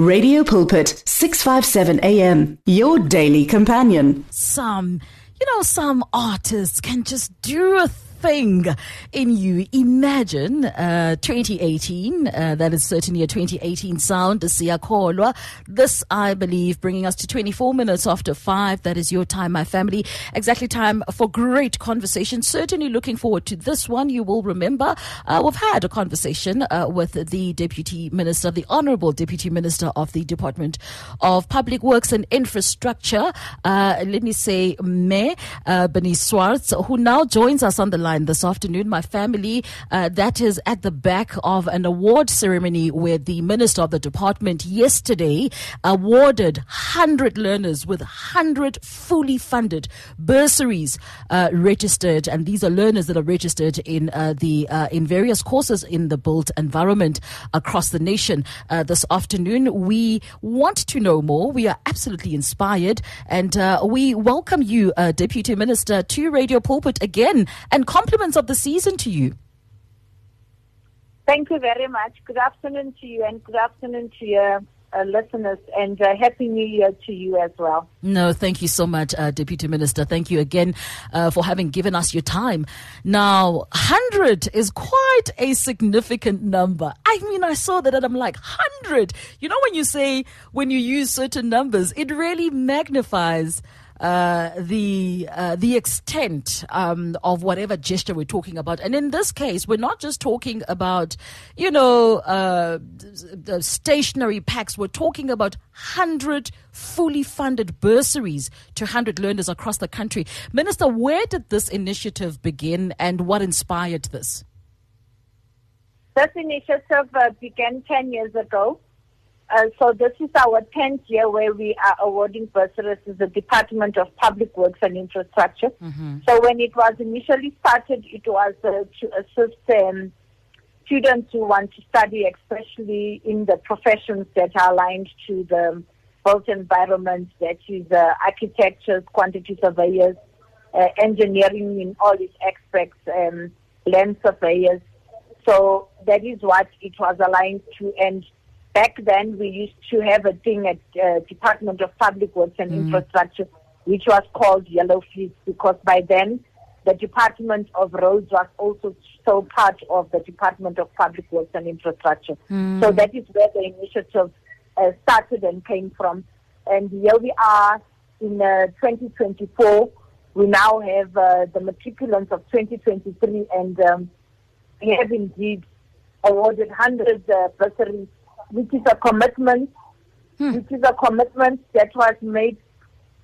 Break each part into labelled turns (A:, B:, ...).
A: Radio Pulpit, 657 AM, your daily companion.
B: Some, you know, some artists can just do a thing in you. Imagine uh, 2018, uh, that is certainly a 2018 sound, Siyakolwa. This, I believe, bringing us to 24 minutes after 5. That is your time, my family. Exactly time for great conversation. Certainly looking forward to this one. You will remember uh, we've had a conversation uh, with the Deputy Minister, the Honorable Deputy Minister of the Department of Public Works and Infrastructure. Uh, let me say, Me uh, Bernice Swarts, who now joins us on the line line this afternoon. My family, uh, that is at the back of an award ceremony where the Minister of the Department yesterday awarded 100 learners with 100 fully funded bursaries uh, registered. And these are learners that are registered in uh, the uh, in various courses in the built environment across the nation. Uh, this afternoon, we want to know more. We are absolutely inspired. And we welcome you, Deputy Minister, to Radio Pulpit again and compliments of the season to you.
C: Thank you very much. Good afternoon to you and good afternoon to your uh, listeners and uh, Happy New Year to you as well.
B: No, thank you so much, uh, Deputy Minister. Thank you again uh, for having given us your time. Now, 100 is quite a significant number. I mean, I saw that and I'm like, 100. You know, when you say, when you use certain numbers, it really magnifies uh, the uh, the extent um, of whatever gesture we're talking about. And in this case, we're not just talking about, you know, uh, the stationary packs. We're talking about hundred fully funded bursaries to hundred learners across the country. Minister, where did this initiative begin, and what inspired this?
C: This initiative uh, began ten years ago. Uh, so this is our 10th year where we are awarding bursaries to the Department of Public Works and Infrastructure. Mm-hmm. So when it was initially started, it was uh, to assist um, students who want to study, especially in the professions that are aligned to the built environment, that is uh, architecture, quantity surveyors, uh, engineering in all its aspects, um, land surveyors. So that is what it was aligned to. And back then we used to have a thing at uh, Department of Public Works and mm. Infrastructure, which was called Yellow Fleet, because by then the Department of Roads was also so part of the Department of Public Works and Infrastructure. Mm. So that is where the initiative uh, started and came from. And here we are in uh, 2024. We now have uh, the matriculants of 2023, and um, we have indeed awarded hundreds of uh, bursaries which is a commitment, hmm. which is a commitment that was made,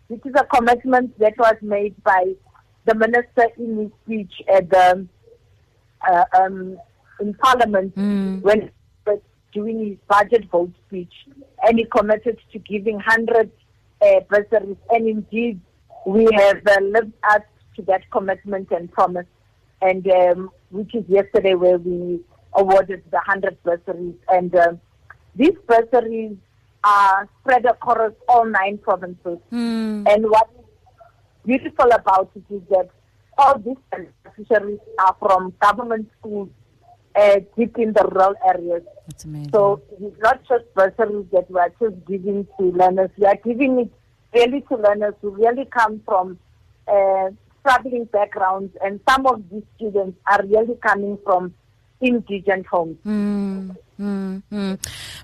C: which is a commitment that was made by the minister in his speech at the uh, um, in Parliament hmm. when he was doing his budget vote speech, and he committed to giving hundred uh, bursaries, and indeed we have uh, lived up to that commitment and promise, and um, which is yesterday where we awarded the hundred bursaries and. Um, these bursaries are spread across all nine provinces. Mm. And what is beautiful about it is that all these beneficiaries are from government schools uh, deep in the rural areas. That's amazing. So it's not just bursaries that we are just giving to learners. We are giving it really to learners who really come from uh, struggling backgrounds, and some of these students are really coming from indigent homes.
B: Mm. Mm-hmm.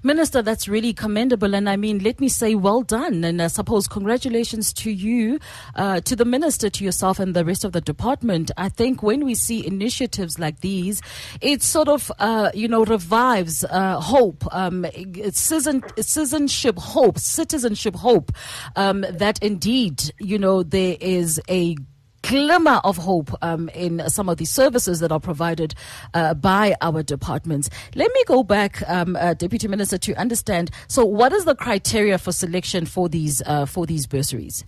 B: Minister, that's really commendable. And I mean, let me say well done. And I suppose congratulations to you, uh, to the minister, to yourself, and the rest of the department. I think when we see initiatives like these, it sort of, uh, you know, revives uh, hope, um, citizen, citizenship hope, citizenship hope um, that indeed, you know, there is a glimmer of hope um, in some of the services that are provided uh, by our departments. Let me go back, um, uh, Deputy Minister, to understand. So, what is the criteria for selection for these uh, for these bursaries?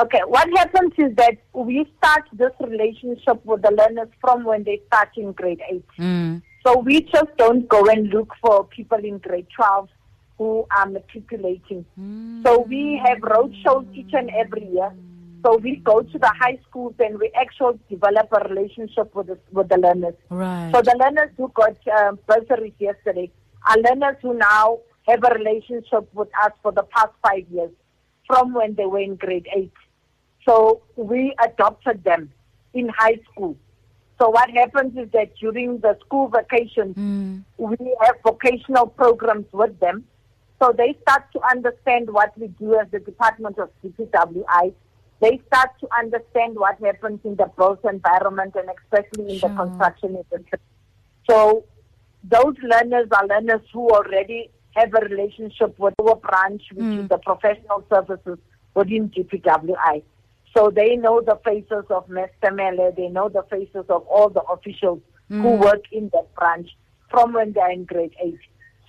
C: Okay, what happens is that we start this relationship with the learners from when they start in grade eight. Mm. So we just don't go and look for people in grade twelve who are matriculating. Mm. So we have road shows each and every year so we go to the high schools and we actually develop a relationship with the, with the learners.
B: Right.
C: So the learners who got um, bursaries yesterday are learners who now have a relationship with us for the past five years from when they were in grade eight. So we adopted them in high school. So what happens is that during the school vacation,
B: Mm.
C: we have vocational programs with them. So they start to understand what we do as the Department of DPWI. They start to understand what happens in the built environment and especially in
B: Sure.
C: the construction industry. So those learners are learners who already have a relationship with our branch, which is hmm. the professional services within DPWI. So they know the faces of Mr. Mele, they know the faces of all the officials who hmm. work in that branch from when they're in grade 8.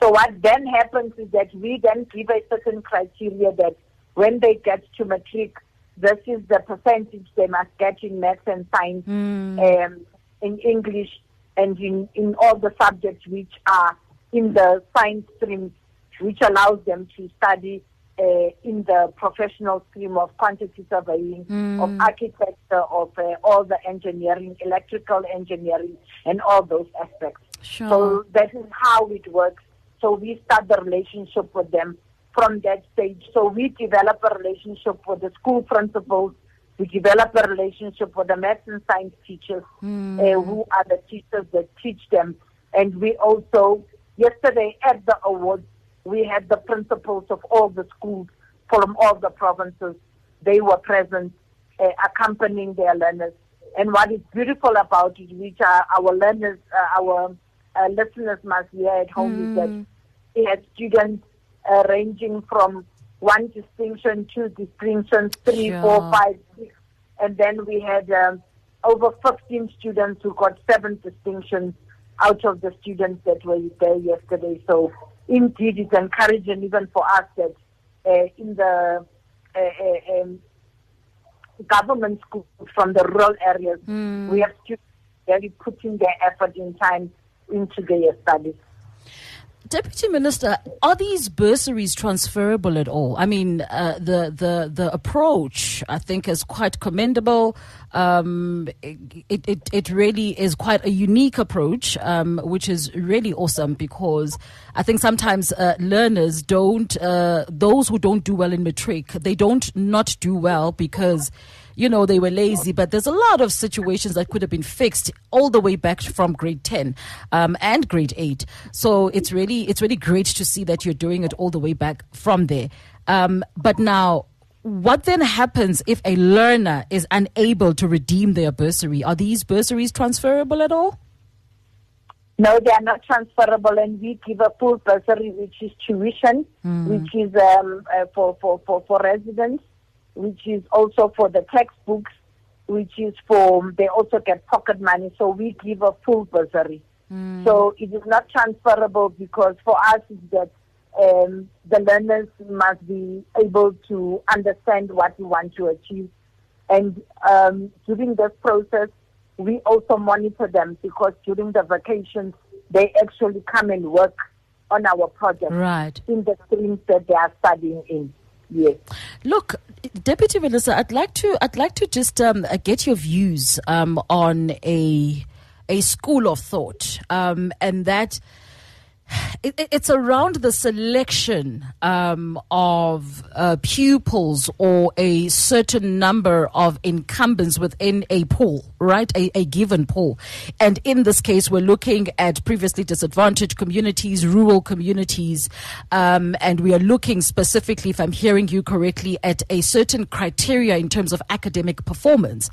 C: So what then happens is that we then give a certain criteria that when they get to matric, this is the percentage they must get in maths and science, um, in English, and in, in all the subjects which are in the science stream, which allows them to study uh, in the professional stream of quantity surveying, of architecture, of uh, all the engineering, electrical engineering, and all those aspects.
B: Sure.
C: So that is how it works. So we start the relationship with them from that stage. So we develop a relationship with the school principals. We develop a relationship with the math and science teachers, uh, who are the teachers that teach them. And we also, yesterday at the awards, we had the principals of all the schools from all the provinces. They were present, uh, accompanying their learners. And what is beautiful about it, which are our learners, uh, our uh, listeners must hear at home, is that we had students uh, ranging from one distinction, two distinctions, three,
B: Sure.
C: five, six, and then we had um, over 15 students who got seven distinctions out of the students that were there yesterday. So indeed, it's encouraging even for us that uh, in the uh, uh, um, government schools from the rural areas, we have students really putting their effort in time into their studies.
B: Deputy Minister, are these bursaries transferable at all? I mean, uh, the the the approach I think is quite commendable. Um, it, it it really is quite a unique approach, um, which is really awesome because I think sometimes uh, learners don't uh, those who don't do well in matric they don't not do well because you know, they were lazy, but there's a lot of situations that could have been fixed all the way back from grade 10 um, and grade 8. So it's really, it's really great to see that you're doing it all the way back from there. Um, but now, what then happens if a learner is unable to redeem their bursary? Are these bursaries transferable at all?
C: No, they are not transferable, and we give a full bursary, which is tuition, which is um, uh, for, for, for, for residents, which is also for the textbooks, which is for, they also get pocket money. So we give a full bursary. So it is not transferable because for us is that um, the learners must be able to understand what we want to achieve. And um, during this process, we also monitor them because during the vacations, they actually come and work on our project
B: Right.
C: in the streams that they are studying in. Yes.
B: Look, Deputy Minister, I'd like to I'd like to just um, get your views um, on a a school of thought, um, and that it, it- it's around the selection um, of uh, pupils or a certain number of incumbents within a pool, right? A, a given pool. And in this case, we're looking at previously disadvantaged communities, rural communities, um, and we are looking specifically, if I'm hearing you correctly, at a certain criteria in terms of academic performance.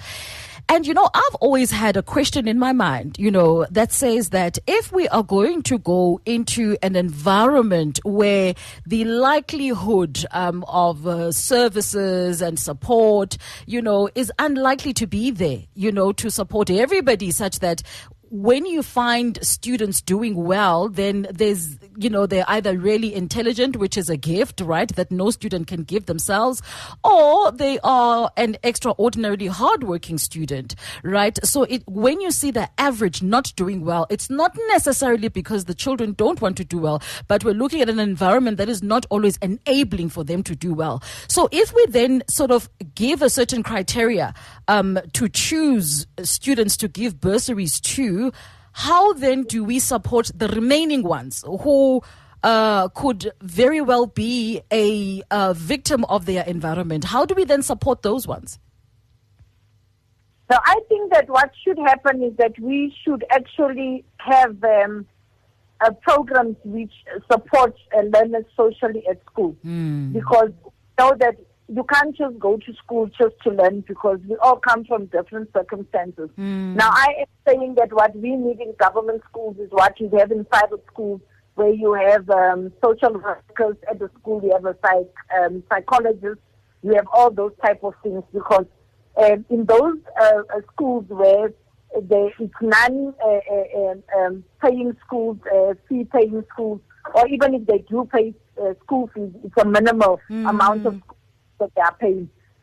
B: And you know, I've always had a question in my mind, you know, that says that if we are going to go into an environment where the likelihood um, of uh, services and support, you know, is unlikely to be there, you know, to support everybody such that when you find students doing well, then there's, you know, they're either really intelligent, which is a gift, right, that no student can give themselves, or they are an extraordinarily hardworking student, right? So it, when you see the average not doing well, it's not necessarily because the children don't want to do well, but we're looking at an environment that is not always enabling for them to do well. So if we then sort of give a certain criteria um, to choose students to give bursaries to, how then do we support the remaining ones who uh, could very well be a uh, victim of their environment. How do we then support those ones?
C: So I think that what should happen is that we should actually have um, uh, programs which support uh, learners socially at school
B: Mm.
C: because know that you can't just go to school just to learn because we all come from different circumstances. Now, I am saying that what we need in government schools is what you have in private schools, where you have um, social workers at the school, you have a psych, um, psychologist, you have all those type of things because um, in those uh, uh, schools where they, it's non uh, uh, um, um, paying schools, uh, fee paying schools, or even if they do pay uh, school fees, it's a minimal amount of they are.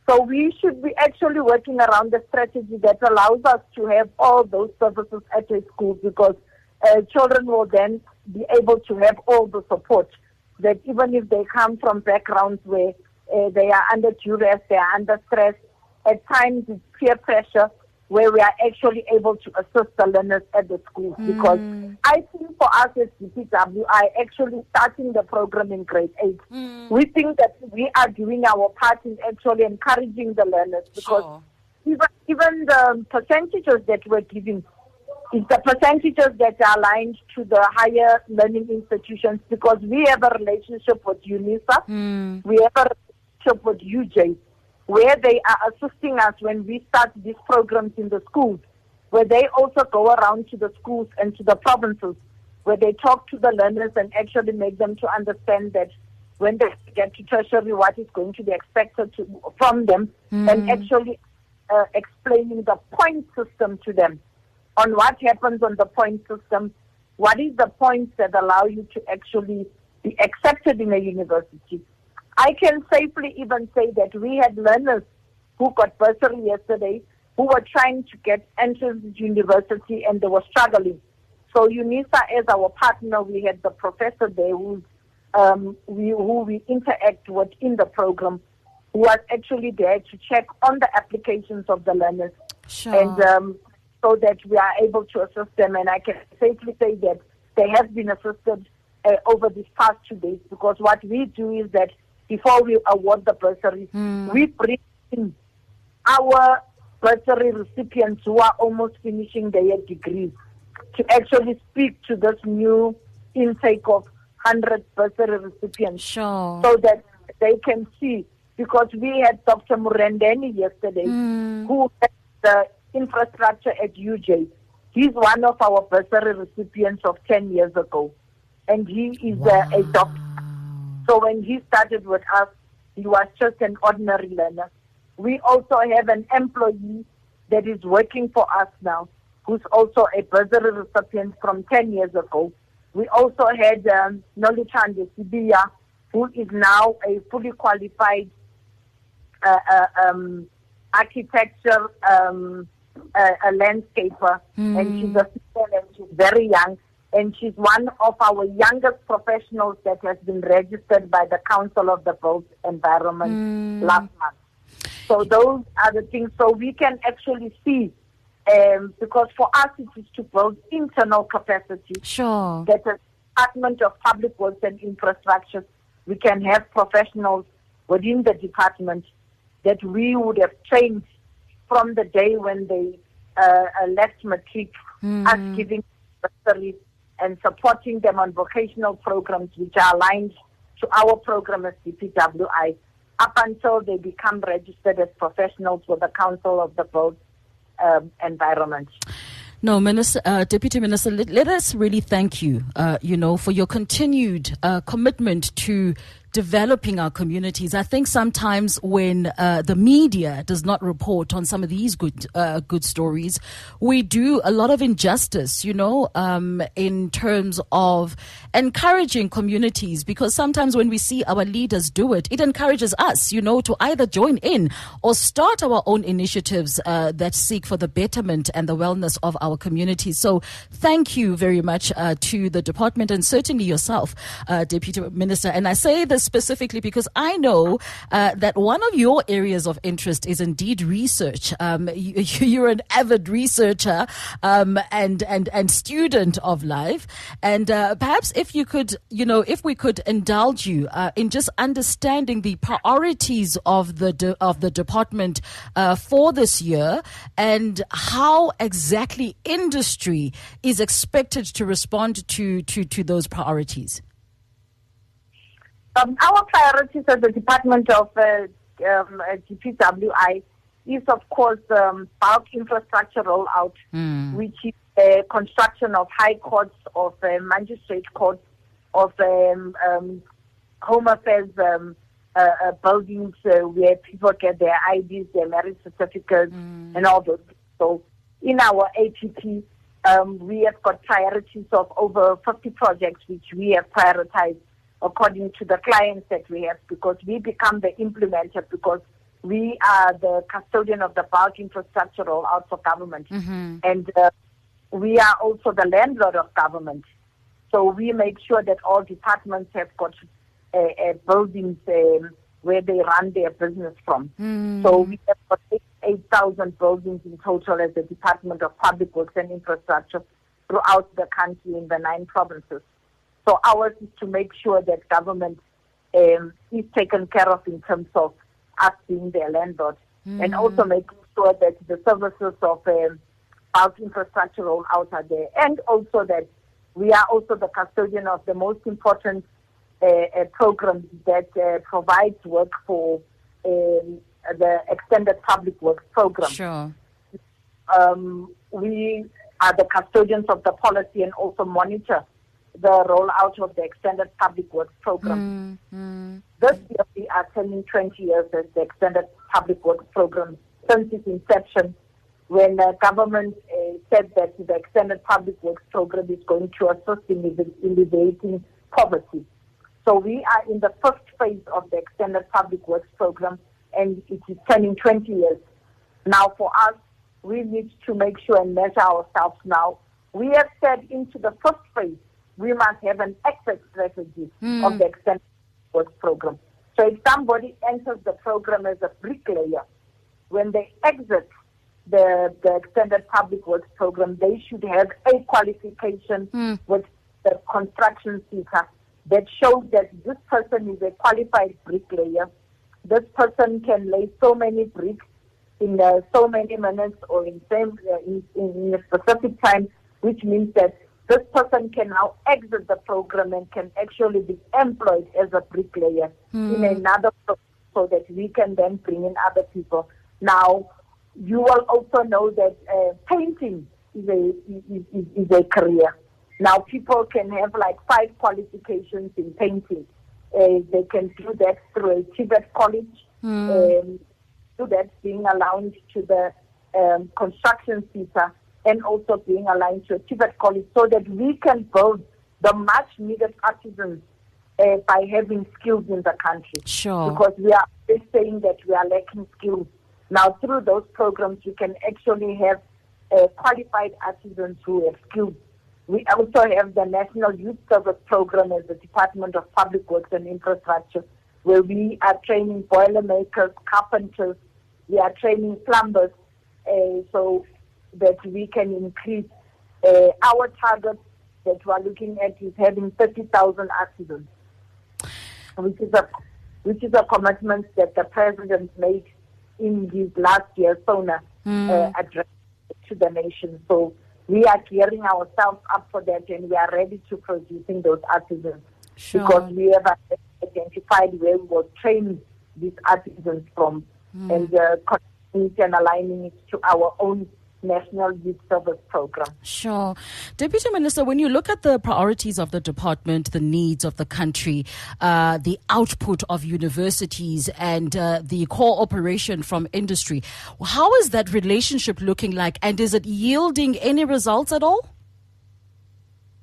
C: So we should be actually working around the strategy that allows us to have all those services at a school because uh, children will then be able to have all the support that even if they come from backgrounds where uh, they are under duress, they are under stress, at times it's peer pressure where we are actually able to assist the learners at the schools hmm. because I think for us as DPWI actually starting the program in grade 8 hmm. we think that we are doing our part in actually encouraging the learners because
B: Sure.
C: even even the percentages that we're giving is the percentages that are aligned to the higher learning institutions because we have a relationship with UNISA, hmm. we have a relationship with UJ, where they are assisting us when we start these programs in the schools, where they also go around to the schools and to the provinces, where they talk to the learners and actually make them to understand that when they get to tertiary, what is going to be expected to, from them, and actually uh, explaining the point system to them on what happens on the point system, what is the points that allow you to actually be accepted in a university. I can safely even say that we had learners who got bursary yesterday who were trying to get entrance to university and they were struggling. So UNISA as our partner, we had the professor there who's, um, we, who we interact with in the program, who was actually there to check on the applications of the learners
B: Sure.
C: and um, so that we are able to assist them. And I can safely say that they have been assisted uh, over these past two days because what we do is that before we award the bursary, hmm. we bring in our bursary recipients who are almost finishing their degrees to actually speak to this new intake of 100 bursary recipients
B: Sure.
C: so that they can see. Because we had Dr. Murendeni yesterday, hmm. who had the infrastructure at UJ. He's one of our bursary recipients of 10 years ago. And he is a, a doctor. So when he started with us, he was just an ordinary learner. We also have an employee that is working for us now, who's also a bursary recipient from 10 years ago. We also had um, Noluchande Sibiya, who is now a fully qualified uh, uh, um, architecture um, uh, a landscaper, and she's a female and she's very young, and she's one of our youngest professionals that has been registered by the Council of the Built Environment last month. So those are the things. So we can actually see, um, because for us it is to build internal capacity
B: Sure.
C: that the Department of Public Works and Infrastructure, we can have professionals within the department that we would have trained from the day when they uh, uh, left matric, us giving bursaries and supporting them on vocational programs which are aligned to our program as DPWI up until they become registered as professionals with the Council of the Built um, Environment.
B: No, Minister, uh, Deputy Minister, let, let us really thank you, uh, you know, for your continued uh, commitment to developing our communities. I think sometimes when uh, the media does not report on some of these good uh, good stories, we do a lot of injustice, you know, um, in terms of encouraging communities. Because sometimes when we see our leaders do it, it encourages us, you know, to either join in or start our own initiatives uh, that seek for the betterment and the wellness of our communities. So, thank you very much uh, to the department and certainly yourself, uh, Deputy Minister. And I say this specifically because I know uh, that one of your areas of interest is indeed research. Um, you, are an avid researcher um, and and and student of life, and uh, perhaps if you could, you know, if we could indulge you uh, in just understanding the priorities of the de- of the department uh, for this year and how exactly industry is expected to respond to to to those priorities.
C: Um, our priorities as the Department of uh, um, DPWI is, of course, um, bulk infrastructure rollout, mm. which is the construction of high courts, of uh, magistrate courts, of um, um, home affairs um, uh, uh, buildings uh, where people get their IDs, their marriage certificates, mm. and all those. So, in our APP, um, we have got priorities of over 50 projects which we have prioritized according to the clients that we have because we become the implementer because we are the custodian of the bulk infrastructure rollout for government. Mm-hmm. And uh, we are also the landlord of government. So we make sure that all departments have got uh, uh, buildings um, where they run their business from. Mm. So we have got 8,000 buildings in total as the Department of Public Works and Infrastructure throughout the country in the nine provinces. So ours is to make sure that government um, is taken care of in terms of us being their landlord, mm. and also making sure that the services of um, our infrastructure out are there, and also that we are also the custodian of the most important uh, uh, program that uh, provides work for um, the extended public works program.
B: Sure.
C: Um, we are the custodians of the policy and also monitor the rollout of the extended public works program. Mm, mm. This year we are turning 20 years as the extended public works program since its inception when the government uh, said that the extended public works program is going to assist in alleviating poverty. So we are in the first phase of the extended public works program and it is turning 20 years. Now for us, we need to make sure and measure ourselves now. We have said into the first must have an exit strategy mm. of the extended works program. So if somebody enters the program as a bricklayer, when they exit the, the extended public works program, they should have a qualification mm. with the construction CETA that shows that this person is a qualified bricklayer. This person can lay so many bricks in uh, so many minutes or in, same, uh, in, in a specific time, which means that this person can now exit the program and can actually be employed as a bricklayer mm. in another so that we can then bring in other people. Now, you will also know that uh, painting is a, is, is, is, a career. Now, people can have like five qualifications in painting. Uh, they can do that through a TVET college. Mm. Um, do that being allowed to the um, construction CETA and also being aligned to a TVET college so that we can build the much needed artisans uh, by having skills in the country.
B: Sure.
C: Because we are saying that we are lacking skills. Now, through those programs, you can actually have uh, qualified artisans who have skills. We also have the National Youth Service Program as the Department of Public Works and Infrastructure, where we are training boilermakers, carpenters, we are training plumbers. Uh, so that we can increase uh, our target that we are looking at is having 30,000 accidents, which is a which is a commitment that the president made in his last year's SONA mm. uh, address to the nation. So we are gearing ourselves up for that, and we are ready to producing those artisans
B: sure.
C: because we have identified where we will train these artisans from, mm. and uh, and aligning it to our own National Youth Service Program.
B: Sure. Deputy Minister, when you look at the priorities of the department, the needs of the country, uh, the output of universities, and uh, the cooperation from industry, how is that relationship looking like, and is it yielding any results at all?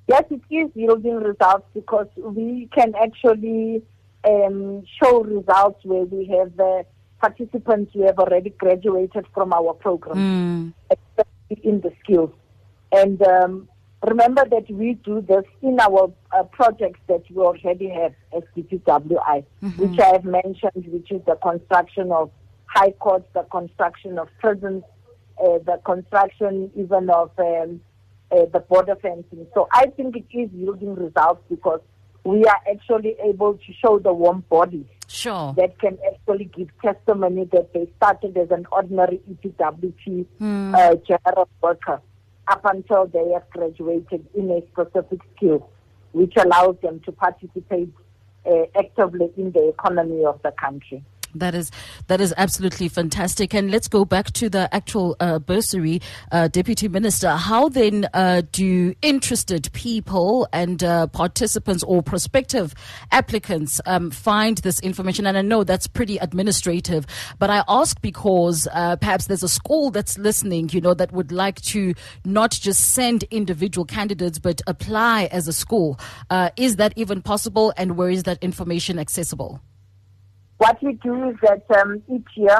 C: Yes, it is yielding results because we can actually um, show results where we have uh, participants who have already graduated from our program. Mm in the skills. And um, remember that we do this in our uh, projects that we already have as DPWI, mm-hmm. which I have mentioned, which is the construction of high courts, the construction of prisons, uh, the construction even of um, uh, the border fencing. So I think it is yielding results because we are actually able to show the warm bodies
B: sure.
C: that can actually give testimony that they started as an ordinary EPWP hmm. uh, general worker up until they have graduated in a specific skill, which allows them to participate uh, actively in the economy of the country.
B: That is that is absolutely fantastic. And let's go back to the actual uh, bursary, uh, Deputy Minister. How then uh, do interested people and uh, participants or prospective applicants um, find this information? And I know that's pretty administrative, but I ask because uh, perhaps there's a school that's listening, you know, that would like to not just send individual candidates but apply as a school. Uh, is that even possible? And where is that information accessible?
C: What we do is that um, each year,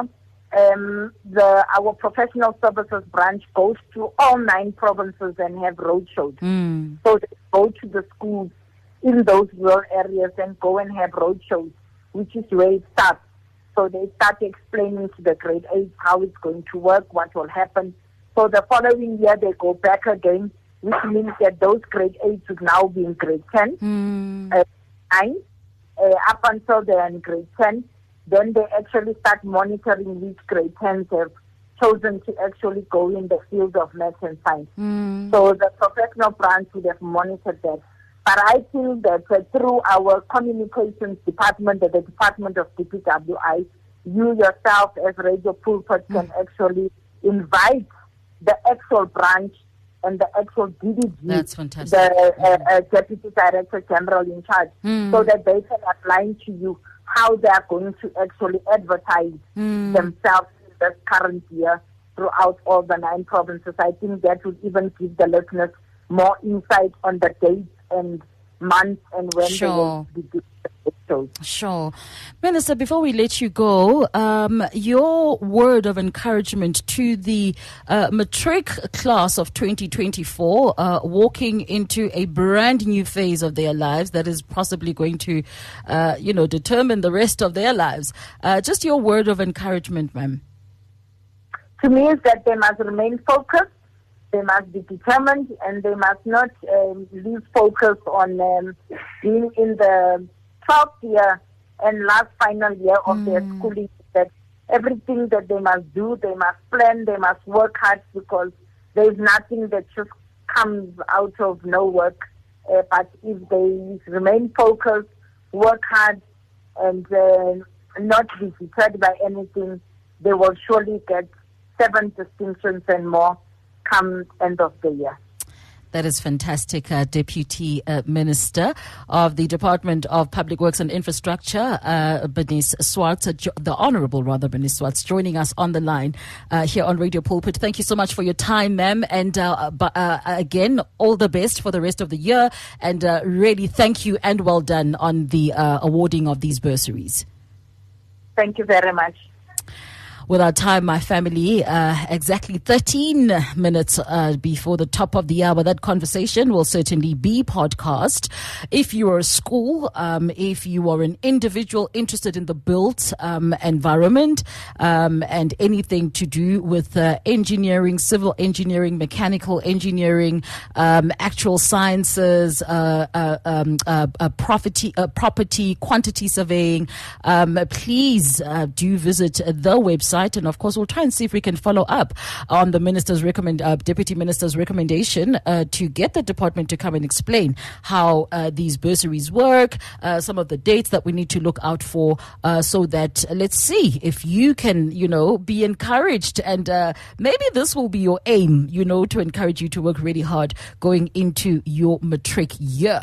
C: um, the our professional services branch goes to all nine provinces and have roadshows. Mm. So they go to the schools in those rural areas and go and have roadshows, which is where it starts. So they start explaining to the grade eight how it's going to work, what will happen. So the following year they go back again, which means that those grade eights would now be in grade ten, mm. uh, nine, uh, up until they're in grade 10. Then they actually start monitoring which grade 10s have chosen to actually go in the field of maths and science. Mm. So the professional branch would have monitored that. But I feel that uh, through our communications department the Department of DPWI, you yourself as Radio Pulpit mm. can actually invite the actual branch and the actual DDG,
B: That's fantastic.
C: the uh, uh, Deputy Director General in charge, mm. so that they can outline to you how they are going to actually advertise mm. themselves in this current year throughout all the nine provinces. I think that would even give the listeners more insight on the dates and months and when sure. they will be
B: Sure. Minister, before we let you go, um, your word of encouragement to the uh, matric class of 2024 uh, walking into a brand new phase of their lives that is possibly going to, uh, you know, determine the rest of their lives. Uh, just your word of encouragement, ma'am.
C: To me, is that they must remain focused, they must be determined, and they must not um, lose focus on um, being in the 12th year and last final year of mm. their hmm. schooling that everything that they must do, they must plan, they must work hard because there is nothing that just comes out of no work. Uh, but if they remain focused, work hard, and uh, not be deterred by anything, they will surely get seven distinctions and more come end of the year.
B: That is fantastic, uh, Deputy uh, Minister of the Department of Public Works and Infrastructure, uh, Bernice Swarts, uh, the Honorable rather Bernice Swarts, joining us on the line uh, here on Radio Pulpit. Thank you so much for your time, ma'am, and uh, again, all the best for the rest of the year, and really thank you and well done on the awarding of these bursaries.
C: Thank you very much
B: with our time, my family, uh, exactly 13 minutes uh, before the top of the hour. That conversation will certainly be podcast. If you are a school, um, if you are an individual interested in the built um, environment um, and anything to do with uh, engineering, civil engineering, mechanical engineering, um, actual sciences, uh, uh, um, uh, property, property, quantity surveying, um, please do visit the website website. And of course, we'll try and see if we can follow up on the minister's recommend, uh, deputy minister's recommendation uh, to get the department to come and explain how uh, these bursaries work, uh, some of the dates that we need to look out for, uh, so that let's see if you can, you know, be encouraged. And maybe this will be your aim, you know, to encourage you to work really hard going into your matric year.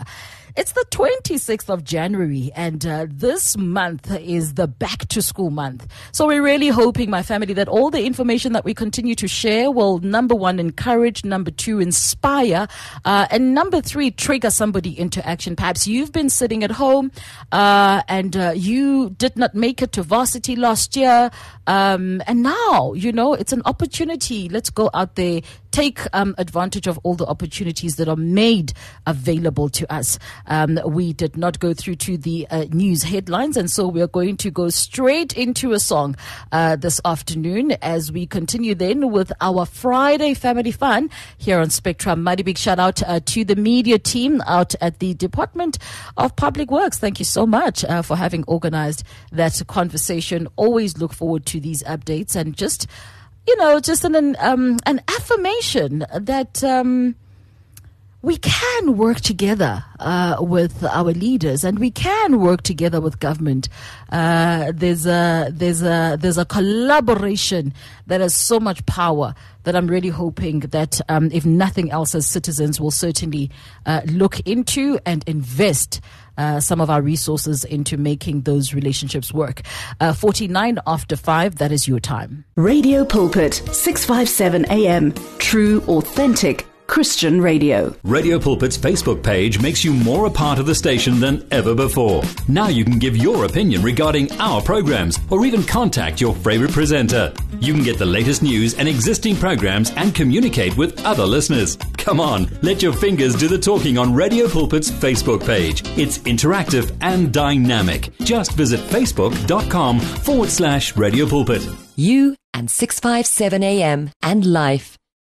B: It's the 26th of January, and uh, this month is the back to school month. So we're really hoping, my family, that all the information that we continue to share will, number one, encourage, number two, inspire, uh, and number three, trigger somebody into action. Perhaps you've been sitting at home uh, and uh, you did not make it to varsity last year, um, and now, you know, it's an opportunity. Let's go out there take um, advantage of all the opportunities that are made available to us. Um, we did not go through to the uh, news headlines, and so we are going to go straight into a song uh, this afternoon as we continue then with our Friday family fun here on Spectrum. Mighty big shout out uh, to the media team out at the Department of Public Works. Thank you so much uh, for having organized that conversation. Always look forward to these updates and just, you know, just an um, an affirmation that. Um, we can work together uh, with our leaders, and we can work together with government. Uh, there's a there's a there's a collaboration that has so much power that I'm really hoping that, um, if nothing else, as citizens, will certainly uh, look into and invest. Uh, some of our resources into making those relationships work. Uh, 49 after 5, that is your time.
A: Radio Pulpit, 657 AM. True, authentic Christian radio.
D: Radio Pulpit's Facebook page makes you more a part of the station than ever before. Now you can give your opinion regarding our programs or even contact your favorite presenter. You can get the latest news and existing programs and communicate with other listeners. Come on, let your fingers do the talking on Radio Pulpit's Facebook page. It's interactive and dynamic. Just visit facebook.com forward slash Radio Pulpit.
E: You and 657 AM and life